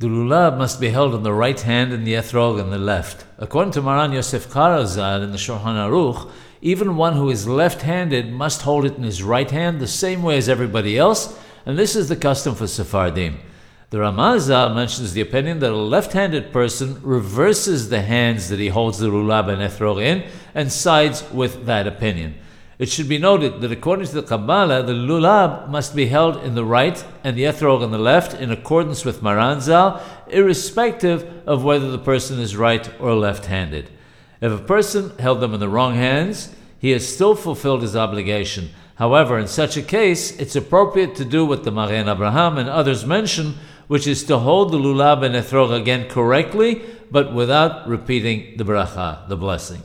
The lulav must be held in the right hand and the etrog in the left. According to Maran Yosef Karazad in the Shulchan Aruch, even one who is left-handed must hold it in his right hand the same way as everybody else, and this is the custom for Sephardim. The Ramazal mentions the opinion that a left-handed person reverses the hands that he holds the lulav and etrog in and sides with that opinion. It should be noted that according to the Kabbalah, the lulab must be held in the right and the etrog on the left in accordance with Maranzal, irrespective of whether the person is right or left handed. If a person held them in the wrong hands, he has still fulfilled his obligation. However, in such a case, it's appropriate to do what the Magen Abraham and others mention, which is to hold the lulab and etrog again correctly, but without repeating the bracha, the blessing.